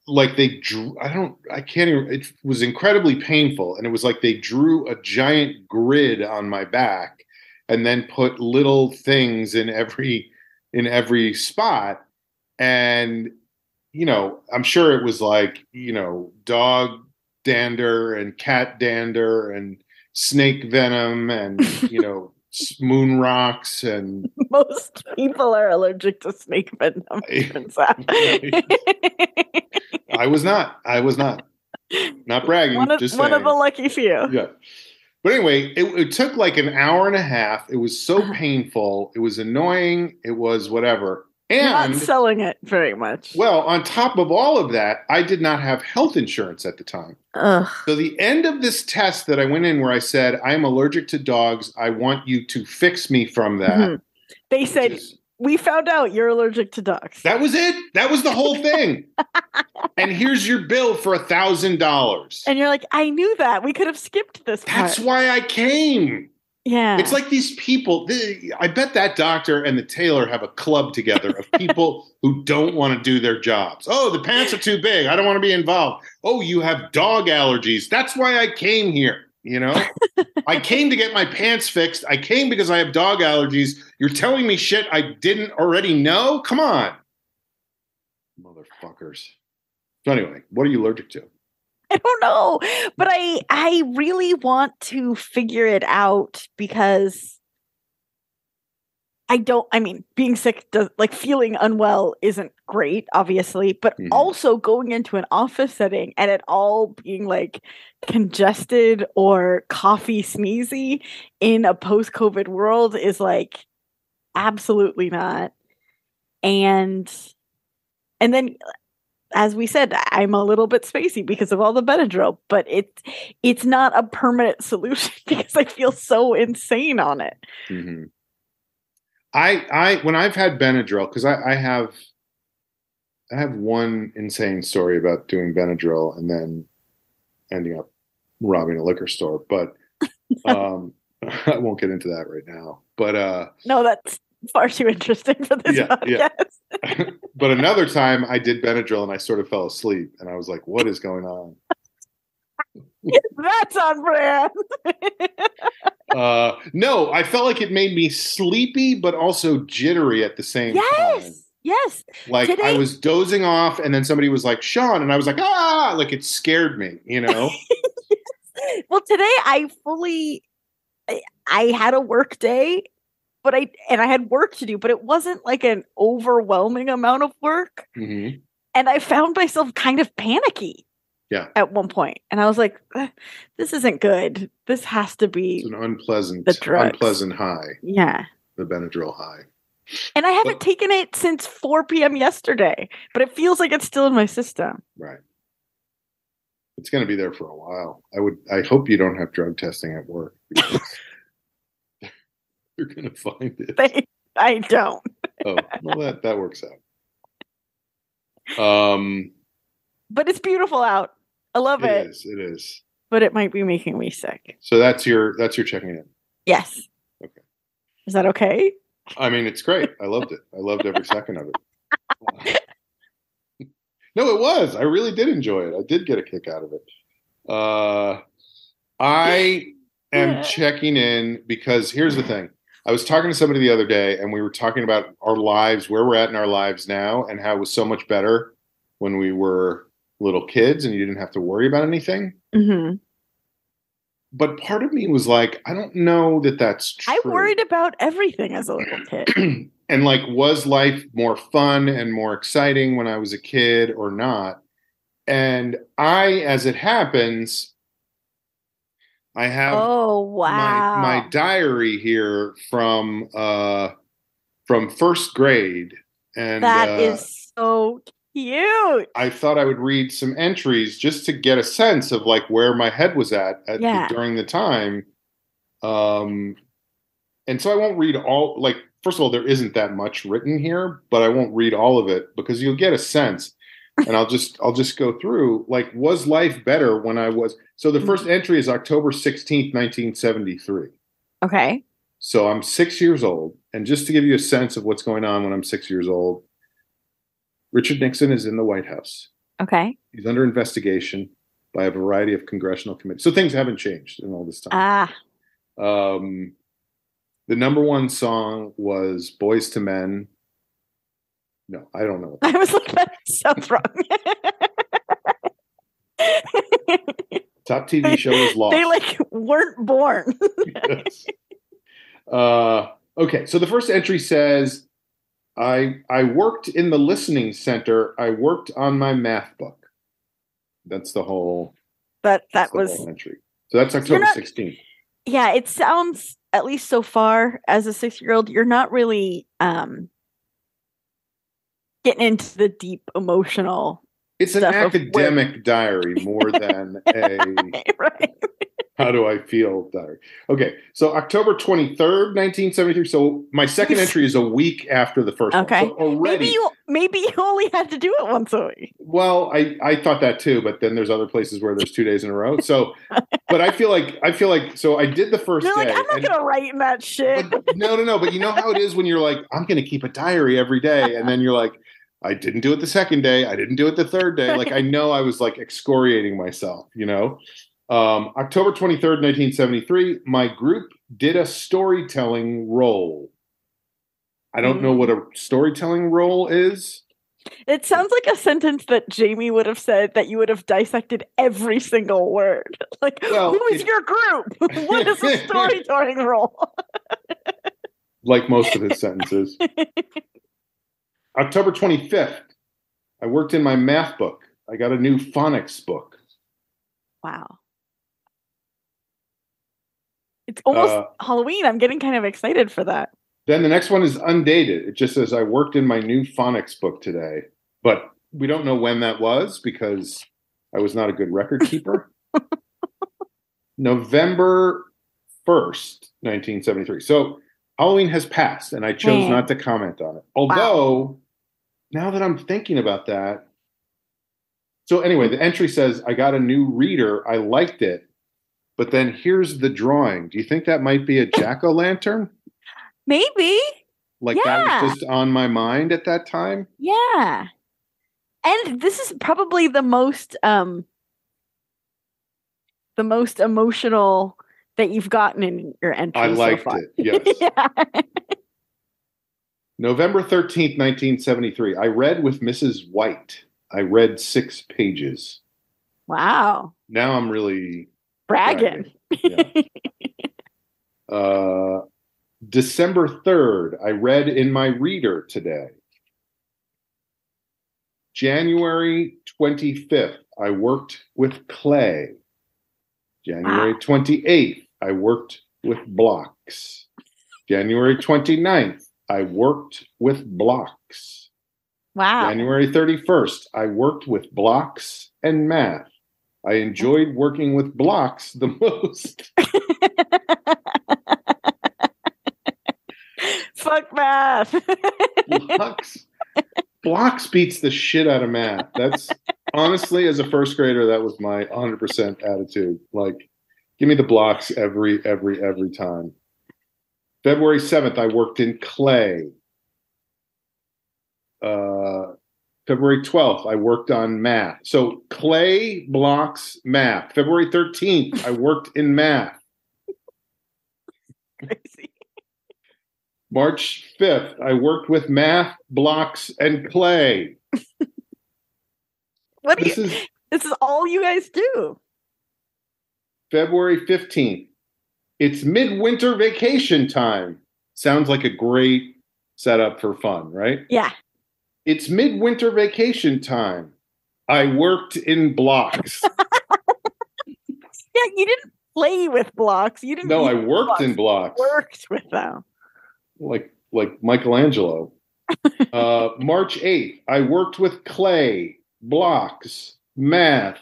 like they drew I don't I can't even it was incredibly painful and it was like they drew a giant grid on my back and then put little things in every in every spot and you know, I'm sure it was like, you know, dog dander and cat dander and snake venom and you know moon rocks and most people are allergic to snake venom turns out. I was not. I was not. Not bragging. one of, just one of the lucky few yeah. But anyway, it, it took like an hour and a half. It was so painful. It was annoying. It was whatever. You're not selling it very much well, on top of all of that, I did not have health insurance at the time. Ugh. So the end of this test that I went in where I said, I am allergic to dogs. I want you to fix me from that. Mhm. they said is- we found out you're allergic to dogs that was it. That was the whole thing. and here's your bill for a thousand dollars. and you're like i knew that we could have skipped this That's part why I came. Yeah It's like these people. The, I bet that doctor and the tailor have a club together of people who don't want to do their jobs. Oh, the pants are too big. I don't want to be involved. Oh, you have dog allergies. That's why I came here. You know, I came to get my pants fixed. I came because I have dog allergies. You're telling me shit I didn't already know? Come on, motherfuckers. So anyway, what are you allergic to? I don't know, but I I really want to figure it out because I don't. I mean, being sick, does, like feeling unwell, isn't great, obviously. But Mhm. also going into an office setting and it all being like congested or coffee sneezy in a post-COVID world is like absolutely not. And and then as we said, I'm a little bit spacey because of all the Benadryl, but it's it's not a permanent solution because I feel so insane on it. hmm I I when I've had Benadryl because I, I have I have one insane story about doing Benadryl and then ending up robbing a liquor store, but um, I won't get into that right now. But uh, No, that's far too interesting for this Yeah, podcast. yeah. but another time I did Benadryl and I sort of fell asleep and I was like, "What is going on?" That's on brand. Uh, no, I felt like it made me sleepy but also jittery at the same time. yes. Yes. Like I was dozing off, and then somebody was like, "Sean," and I was like, "Ah!" Like it scared me, you know. Well, today I fully I, I had a work day, but I and I had work to do, but it wasn't like an overwhelming amount of work. Mhm. And I found myself kind of panicky. Yeah. At one point. And I was like, "Eh, this isn't good. This has to It's be an unpleasant, The drugs. unpleasant high, yeah. the Benadryl high. And I haven't taken it since 4 p.m. yesterday, but it feels like it's still in my system. Right. It's going to be there for a while. I would. I hope you don't have drug testing at work. You're going to find it. They, I don't. Oh, well, that that works out. Um, But it's beautiful out. I love it it, is. It is. but it might be making me sick. So that's your that's your checking in. Yes. Okay. Is that okay? I mean, it's great. I loved it. I loved every second of it. no, it was. I really did enjoy it. I did get a kick out of it. Uh, I am checking in because here's the thing. I was talking to somebody the other day, and we were talking about our lives, where we're at in our lives now, and how it was so much better when we were little kids and you didn't have to worry about anything. hmm But part of me was like, I don't know that that's true. I worried about everything as a little kid. and like was life more fun and more exciting when i was a kid or not and i as it happens i have oh wow! my my diary here from uh from first grade and That uh, is so cute. I thought I would read some entries just to get a sense of like where my head was at, at the- during the time. Um, and so I won't read all. Like, first of all, there isn't that much written here, but I won't read all of it because you'll get a sense. And I'll just I'll just go through like was life better when I was so the first entry is October 16th, 1973. Okay. So I'm six years old. And just to give you a sense of what's going on when I'm six years old, Richard Nixon is in the White House. Okay. He's under investigation by a variety of congressional committees. So things haven't changed in all this time. Ah. Um, the number one song was Boyz II Men. No, I don't know. I was like, that sounds wrong. Top TV show is Lost. they like weren't born. Yes. uh, okay, so the first entry says, "I I worked in the listening center. I worked on my math book." That's the whole. That that's that was entry. So that's October sixteenth. yeah, it sounds at least so far as a 6-year-old you're not really um getting into the deep emotional It's an academic diary more than a right. how do I feel diary. Okay, so October 23rd, 1973. So my second entry is a week after the first Okay. one. So already, Maybe you maybe you only had to do it once a week. well, I, I thought that too, but then there's other places where there's two days in a row. So, but I feel like, I feel like, so I did the 1st You're like, day. I'm not and- gonna write in that shit. but no, no, no. But you know how it is when you're like, I'm going to keep a diary every day. And then you're like, I didn't do it the second day. I didn't do it the third day. Like, I know I was like excoriating myself, you know? Um, October 23rd, 1973, my group did a storytelling role. I don't know what a storytelling role is. It sounds like a sentence that Jamie would have said that you would have dissected every single word. Like, Well, who is it- your group? what is a storytelling role? like most of his sentences. October 25th, I worked in my math book. I got a new phonics book. wow. It's almost Uh, Halloween. I'm getting kind of excited for that. Then the next one is undated. It just says I worked in my new phonics book today, but we don't know when that was because I was not a good record keeper. November 1st, 1973. So Halloween has passed and I chose Man. not to comment on it. Although, now that I'm thinking about that, so anyway, the entry says, I got a new reader. I liked it. But then here's the drawing. Do you think that might be a jack o' lantern? Maybe. Like that was just on my mind at that time? Yeah. And this is probably the most um the most emotional that you've gotten in your entry. I so liked far. it. Yes. yeah. November 13th, 1973. I read with Mrs. White. I read six pages. Wow. Now I'm really Bragging. bragging. Yeah. Uh, December 3rd, I read in my reader today. January 25th, I worked with clay. January Wow. 28th, I worked with blocks. January 29th, I worked with blocks. wow. January 31st, I worked with blocks and math. I enjoyed working with blocks the most. Fuck math. blocks blocks beats the shit out of math that's honestly as a first grader that was my 100% attitude like give me the blocks every every every time february 7th i worked in clay uh february 12th i worked on math so clay blocks math february 13th i worked in math Crazy. March 5th, I worked with math, blocks, and clay. What do This you, is this is all you guys do. February 15th. It's midwinter vacation time. Sounds like a great setup for fun, right? Yeah. It's midwinter vacation time. I worked in blocks. Yeah, you didn't play with blocks. You didn't No, I worked in blocks. blocks. You worked with them. Like like Michelangelo. uh, March 8th, I worked with clay, blocks, math.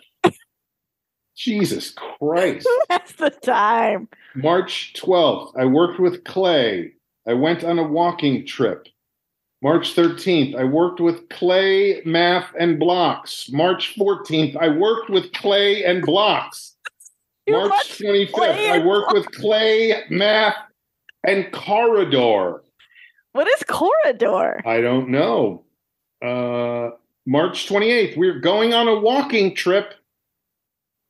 Jesus Christ. Has the time? March 12th, I worked with clay. I went on a walking trip. March 13th, I worked with clay, math, and blocks. March 14th, I worked with clay and blocks. March 25th, I worked with clay, math, and corridor. What is corridor? I don't know. Uh, March 28th, we're going on a walking trip.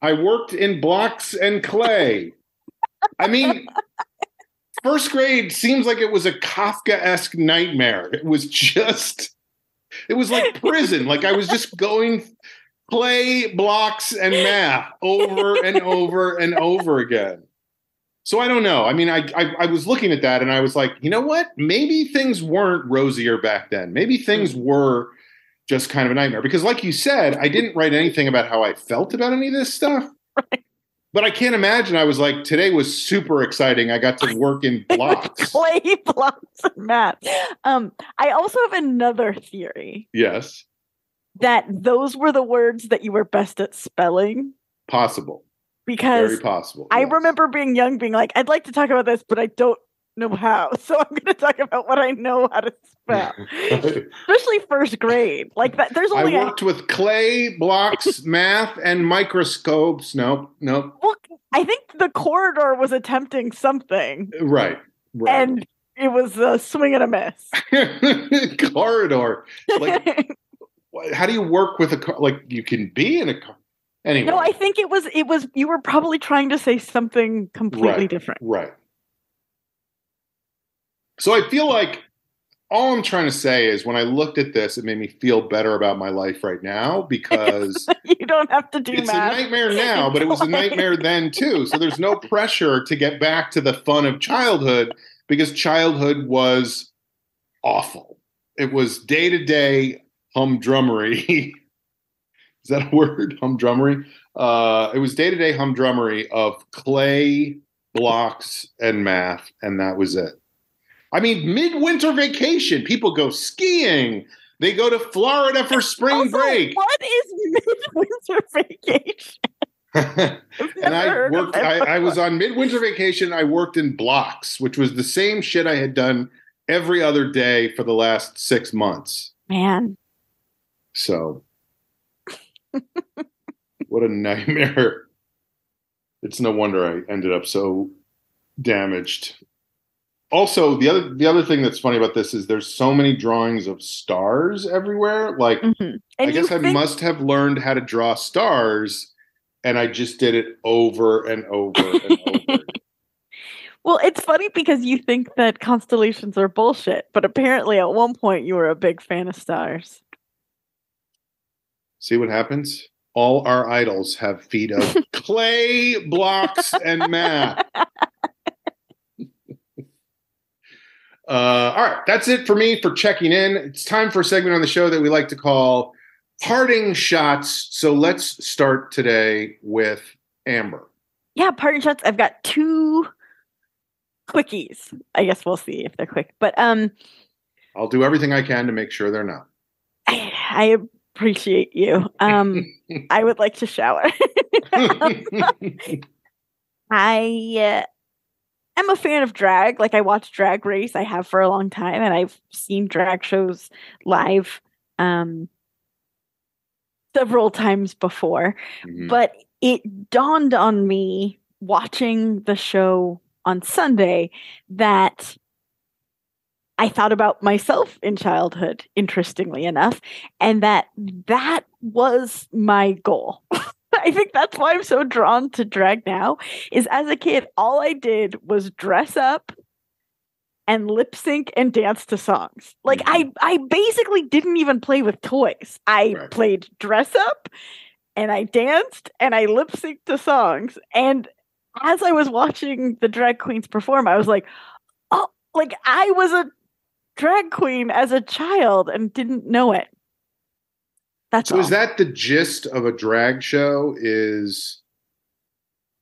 I worked in blocks and clay. I mean, first grade seems like it was a Kafka esque nightmare. It was just, it was like prison. like I was just going clay, blocks, and math over and over and over again. So I don't know. I mean, I, I I was looking at that and I was like, you know what? Maybe things weren't rosier back then. Maybe things hmm. were just kind of a nightmare. Because, like you said, I didn't write anything about how I felt about any of this stuff. But I can't imagine. I was like, today was super exciting. I got to work in blocks. Clay blocks and math. Um, I also have another theory yes, that those were the words that you were best at spelling possible. because Very possible. I yes. remember being young, being like, I'd like to talk about this, but I don't know how. So I'm going to talk about what I know how to especially first grade. Like that, there's I only a, worked with clay, blocks, math, and microscopes. Nope, nope. well, I think the corridor was attempting something, Right, right. and it was a swing and a miss. corridor. Like, how do you work with a car? Like, you can be in a car. Anyway, no, I think it was it was you were probably trying to say something completely Right. different. right. So I feel like all I'm trying to say is when I looked at this, it made me feel better about my life right now because you don't have to do it's math. a nightmare now, but it was a nightmare then too. So there's no pressure to get back to the fun of childhood because childhood was awful. It was day to day humdrummery. Is that a word? Humdrummery? Uh, it was day to day humdrummery of clay, blocks, and math, and that was it. I mean, midwinter vacation. People go skiing. They go to Florida for spring Also, break. What is midwinter vacation? And I never heard of worked. I, I was on midwinter vacation. I worked in blocks, which was the same shit I had done every other day for the last six months. man. So, what a nightmare! It's no wonder I ended up so damaged. Also, the other the other thing that's funny about this is there's so many drawings of stars everywhere. Like, Mhm. I guess I must have learned how to draw stars, and I just did it over and over and over. Well, it's funny because you think that constellations are bullshit, but apparently at one point you were a big fan of stars. See what happens? All our idols have feet of clay, blocks, and math. Uh, all right, that's it for me for checking in. It's time for a segment on the show that we like to call parting shots. So let's start today with Amber. Yeah, parting shots. I've got two quickies. I guess we'll see if they're quick. But um I'll do everything I can to make sure they're not. I, I appreciate you. Um I would like to shower. I uh, am a fan of drag. Like I watch Drag Race. I have for a long time, and I've seen drag shows live um, several times before. Mhm. But it dawned on me watching the show on Sunday that I thought about myself in childhood, interestingly enough, and that that was my goal. I think that's why I'm so drawn to drag now. Is as a kid, all I did was dress up and lip sync and dance to songs. Like mm-hmm. I, I basically didn't even play with toys. I Right. played dress up, and I danced and I lip synced to songs. And as I was watching the drag queens perform, I was like, oh, like I was a drag queen as a child and didn't know it. That's So all. is that the gist of a drag show? Is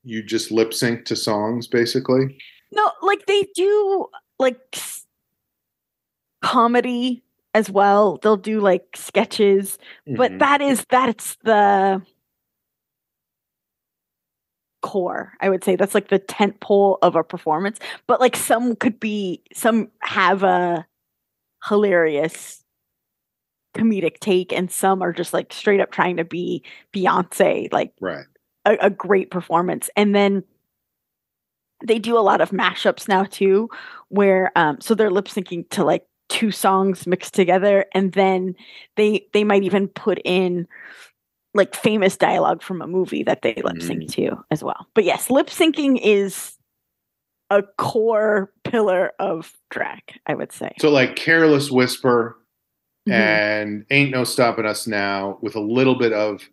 you just lip sync to songs, basically? No, like they do like comedy as well. They'll do like sketches, but Mhm. that is that's the core. I would say that's like the tent pole of a performance. But like some could be some have a hilarious comedic take and some are just like straight up trying to be Beyonce like right. a, a great performance. And then they do a lot of mashups now too, where um so they're lip syncing to like two songs mixed together, and then they they might even put in like famous dialogue from a movie that they lip sync to as well. But yes, lip syncing is a core pillar of drag, I would say. So like Careless Whisper Mhm. and Ain't No Stopping Us Now with a little bit of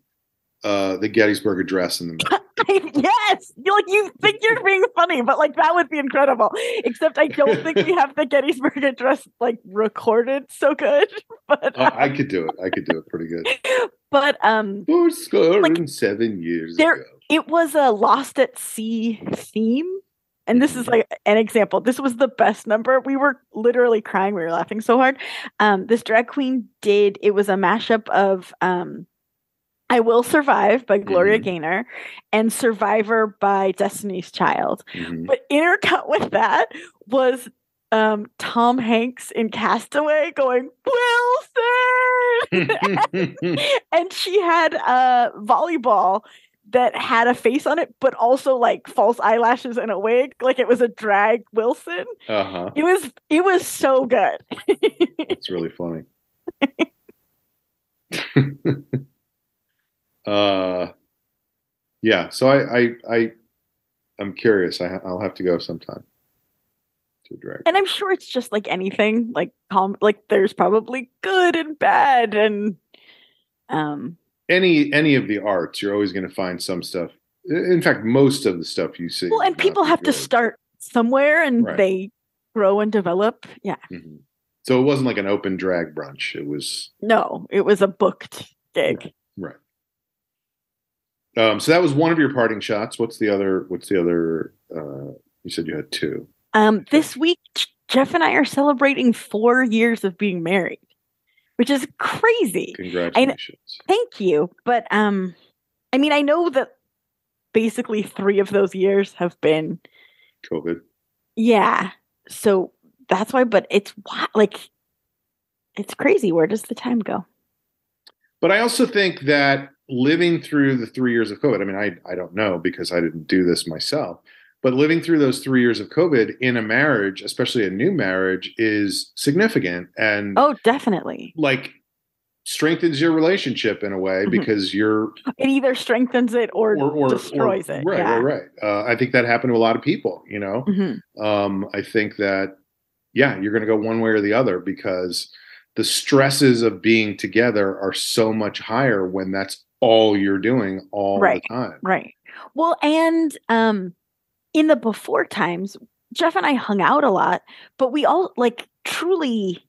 uh the Gettysburg Address in the middle. yes, you like you think you're being funny, but like that would be incredible. Except I don't think we have the Gettysburg Address like recorded so good. But Uh, I could do it. I could do it pretty good. but um, Four score Like, and seven years there- ago. it was a Lost at Sea theme. And this is like an example. This was the best number. We were literally crying. We were laughing so hard. Um, this drag queen did, it was a mashup of um, I Will Survive by Gloria Mhm. Gaynor and Survivor by Destiny's Child. Mhm. But intercut with that was um, Tom Hanks in Castaway going, Wilson! and she had a volleyball that had a face on it, but also like false eyelashes and a wig. Like it was a drag Wilson. uh-huh. It was it was so good. It's really funny. uh, yeah. So I, I, I, I'm curious. I, I'll have to go sometime to drag. and I'm sure it's just like anything. Like com- like there's probably good and bad and um Any, any of the arts, you're always going to find some stuff. In fact, most of the stuff you see. well and people have to start somewhere and Right. they grow and develop. Yeah. Mhm. So it wasn't like an open drag brunch. It was No, it was a booked gig. right. Um, so that was one of your parting shots. What's the other? What's the other? Uh, you said you had two. Um, this week, Jeff and I are celebrating four years of being married, which is crazy. Congratulations. Thank you. But um I mean I know that basically three of those years have been COVID. yeah. So that's why, but it's like it's crazy. Where does the time go? But I also think that living through the three years of COVID, I mean, I, I don't know because I didn't do this myself, but living through those three years of COVID in a marriage, especially a new marriage, is significant and Oh, definitely. like strengthens your relationship in a way Mhm. because you're It either strengthens it or, or, or destroys or- it. Right, yeah. right, right. Uh, I think that happened to a lot of people, you know. Mhm. um, I think that yeah, you're going to go one way or the other because the stresses of being together are so much higher when that's all you're doing all Right. the time. Right. Well, and um in the before times, Jeff and I hung out a lot, but we all like truly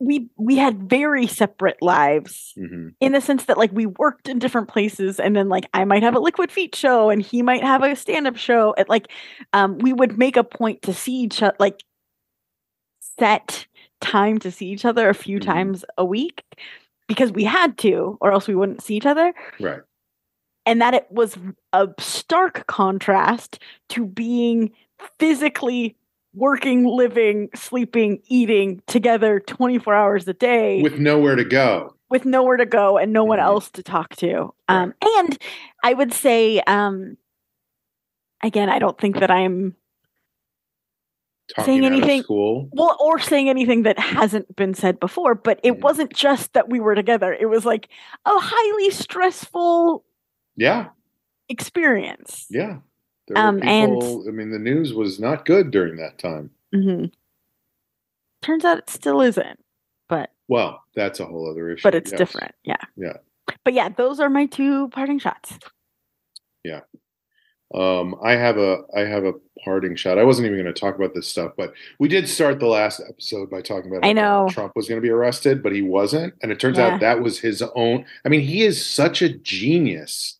we we had very separate lives hmm in the sense that like we worked in different places and then like I might have a liquid feet show and he might have a stand-up show and like um we would make a point to see each other like set time to see each other a few Mhm. times a week because we had to or else we wouldn't see each other Right. And that it was a stark contrast to being physically working, living, sleeping, eating together 24 hours a day with, nowhere to go. With nowhere to go and no one Mhm. else to talk to. Um, and I would say, um, again, I don't think that I'm Talking Saying anything- school. well or saying anything that hasn't been said before, but it Mhm. wasn't just that we were together. It was like a highly stressful Yeah. experience. Yeah. Um, were and- I mean, the news was not good during that time. hmm Turns out it still isn't, but Well, that's a whole other issue. but it's yes. different. Yeah. Yeah. But yeah, those are my two parting shots. Yeah, um, I have a I have a parting shot. I wasn't even going to talk about this stuff, but we did start the last episode by talking about I know. Trump was going to be arrested, but he wasn't, and it turns Yeah. out that was his own. I mean, he is such a genius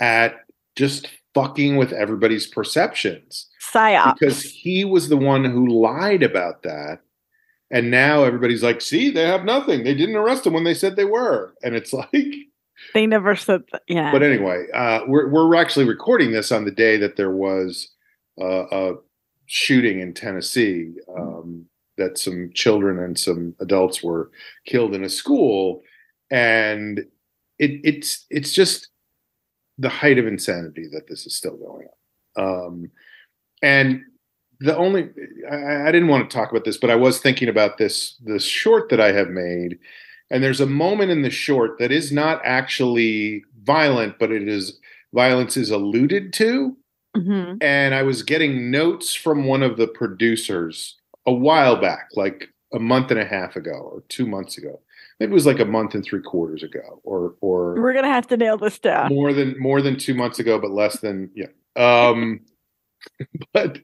at just fucking with everybody's perceptions Psyops. because he was the one who lied about that. And now everybody's like, see, they have nothing. They didn't arrest him when they said they were. And it's like, they never said that. Yeah. but anyway, uh, we're we're actually recording this on the day that there was uh, a shooting in Tennessee. Um, that some children and some adults were killed in a school, and it, it's it's just the height of insanity that this is still going on. Um, and the only I, I didn't want to talk about this, but I was thinking about this this short that I have made and there's a moment in the short that is not actually violent but it is violence is alluded to Mhm. and i was getting notes from one of the producers a while back like a month and a half ago or two months ago maybe it was like a month and three quarters ago or or We're gonna have to nail this down. more than more than two months ago, but less than yeah. Um, but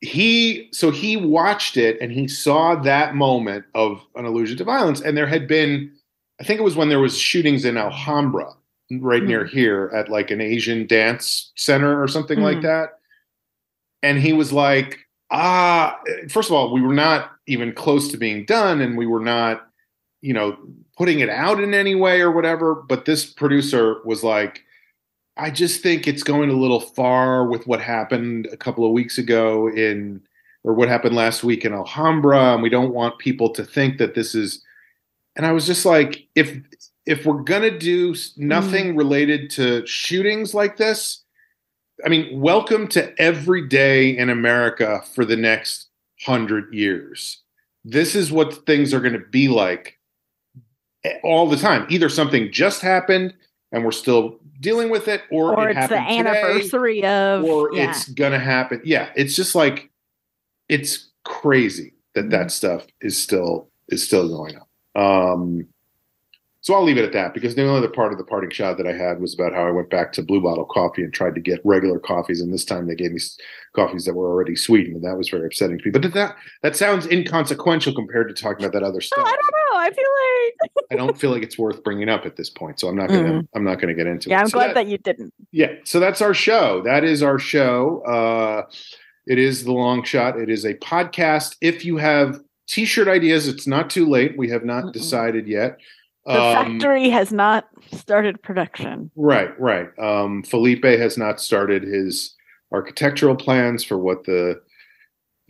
he so he watched it and he saw that moment of an allusion to violence, and there had been, I think it was when there was shootings in Alhambra, right near here at like an Asian dance center or something like Mhm. that, and he was like, ah, first of all, we were not even close to being done, and we were not you know, putting it out in any way or whatever. But this producer was like, I just think it's going a little far with what happened a couple of weeks ago in, or what happened last week in Alhambra. And we don't want people to think that this is, and I was just like, if, if we're going to do s- mm-hmm. nothing related to shootings like this, I mean, welcome to every day in America for the next hundred years. This is what things are going to be like all the time. Either something just happened and we're still dealing with it, or, Or it it's the happened today, anniversary of or yeah. it's gonna happen. Yeah, it's just like it's crazy that Mm-hmm. that stuff is still is still going on. Um, so I'll leave it at that because the only other part of the parting shot that I had was about how I went back to Blue Bottle Coffee and tried to get regular coffees, and this time they gave me coffees that were already sweetened, and that was very upsetting to me. But that that sounds inconsequential compared to talking about that other Oh, stuff. I don't know. I feel like I don't feel like it's worth bringing up at this point, so I'm not gonna I'm not gonna get into yeah. it. Yeah, I'm So glad that, you didn't. yeah, so that's our show. That is our show. Uh, It is the long shot. It is a podcast. If you have t-shirt ideas, it's not too late. We have not Mm-mm. decided yet. The Um, factory has not started production. Right, right. Um, Felipe has not started his architectural plans for what the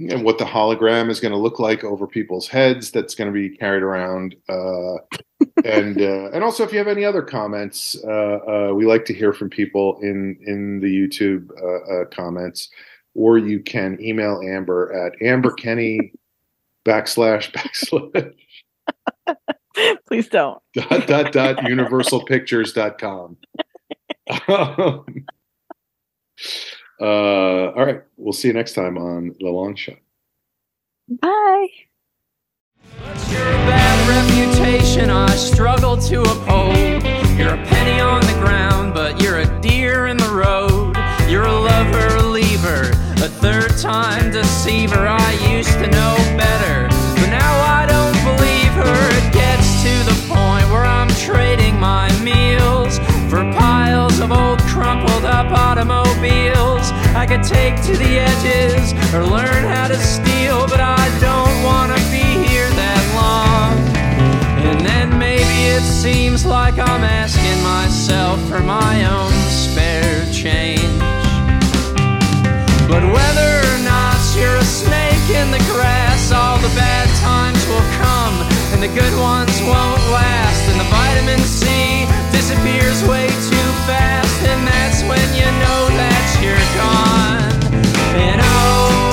and what the hologram is going to look like over people's heads. That's going to be carried around. Uh, and uh, and also, if you have any other comments, uh, uh, we like to hear from people in in the YouTube uh, uh, comments, or you can email Amber at amberkenny backslash backslash Please don't. dot dot dot universalpictures.com. um, uh, all right. We'll see you next time on The Long Shot. Bye. But your bad reputation I struggle to uphold. You're a penny on the ground, but you're a deer in the road. You're a lover, leaver, a third time deceiver. I used to know better, take to the edges or learn how to steal, but I don't wanna be here that long. And then maybe it seems like I'm asking myself for my own spare change. But whether or not you're a snake in the grass, all the bad times will come and the good ones won't last. And the vitamin C disappears way too fast, and that's when you know that you're gone. And oh.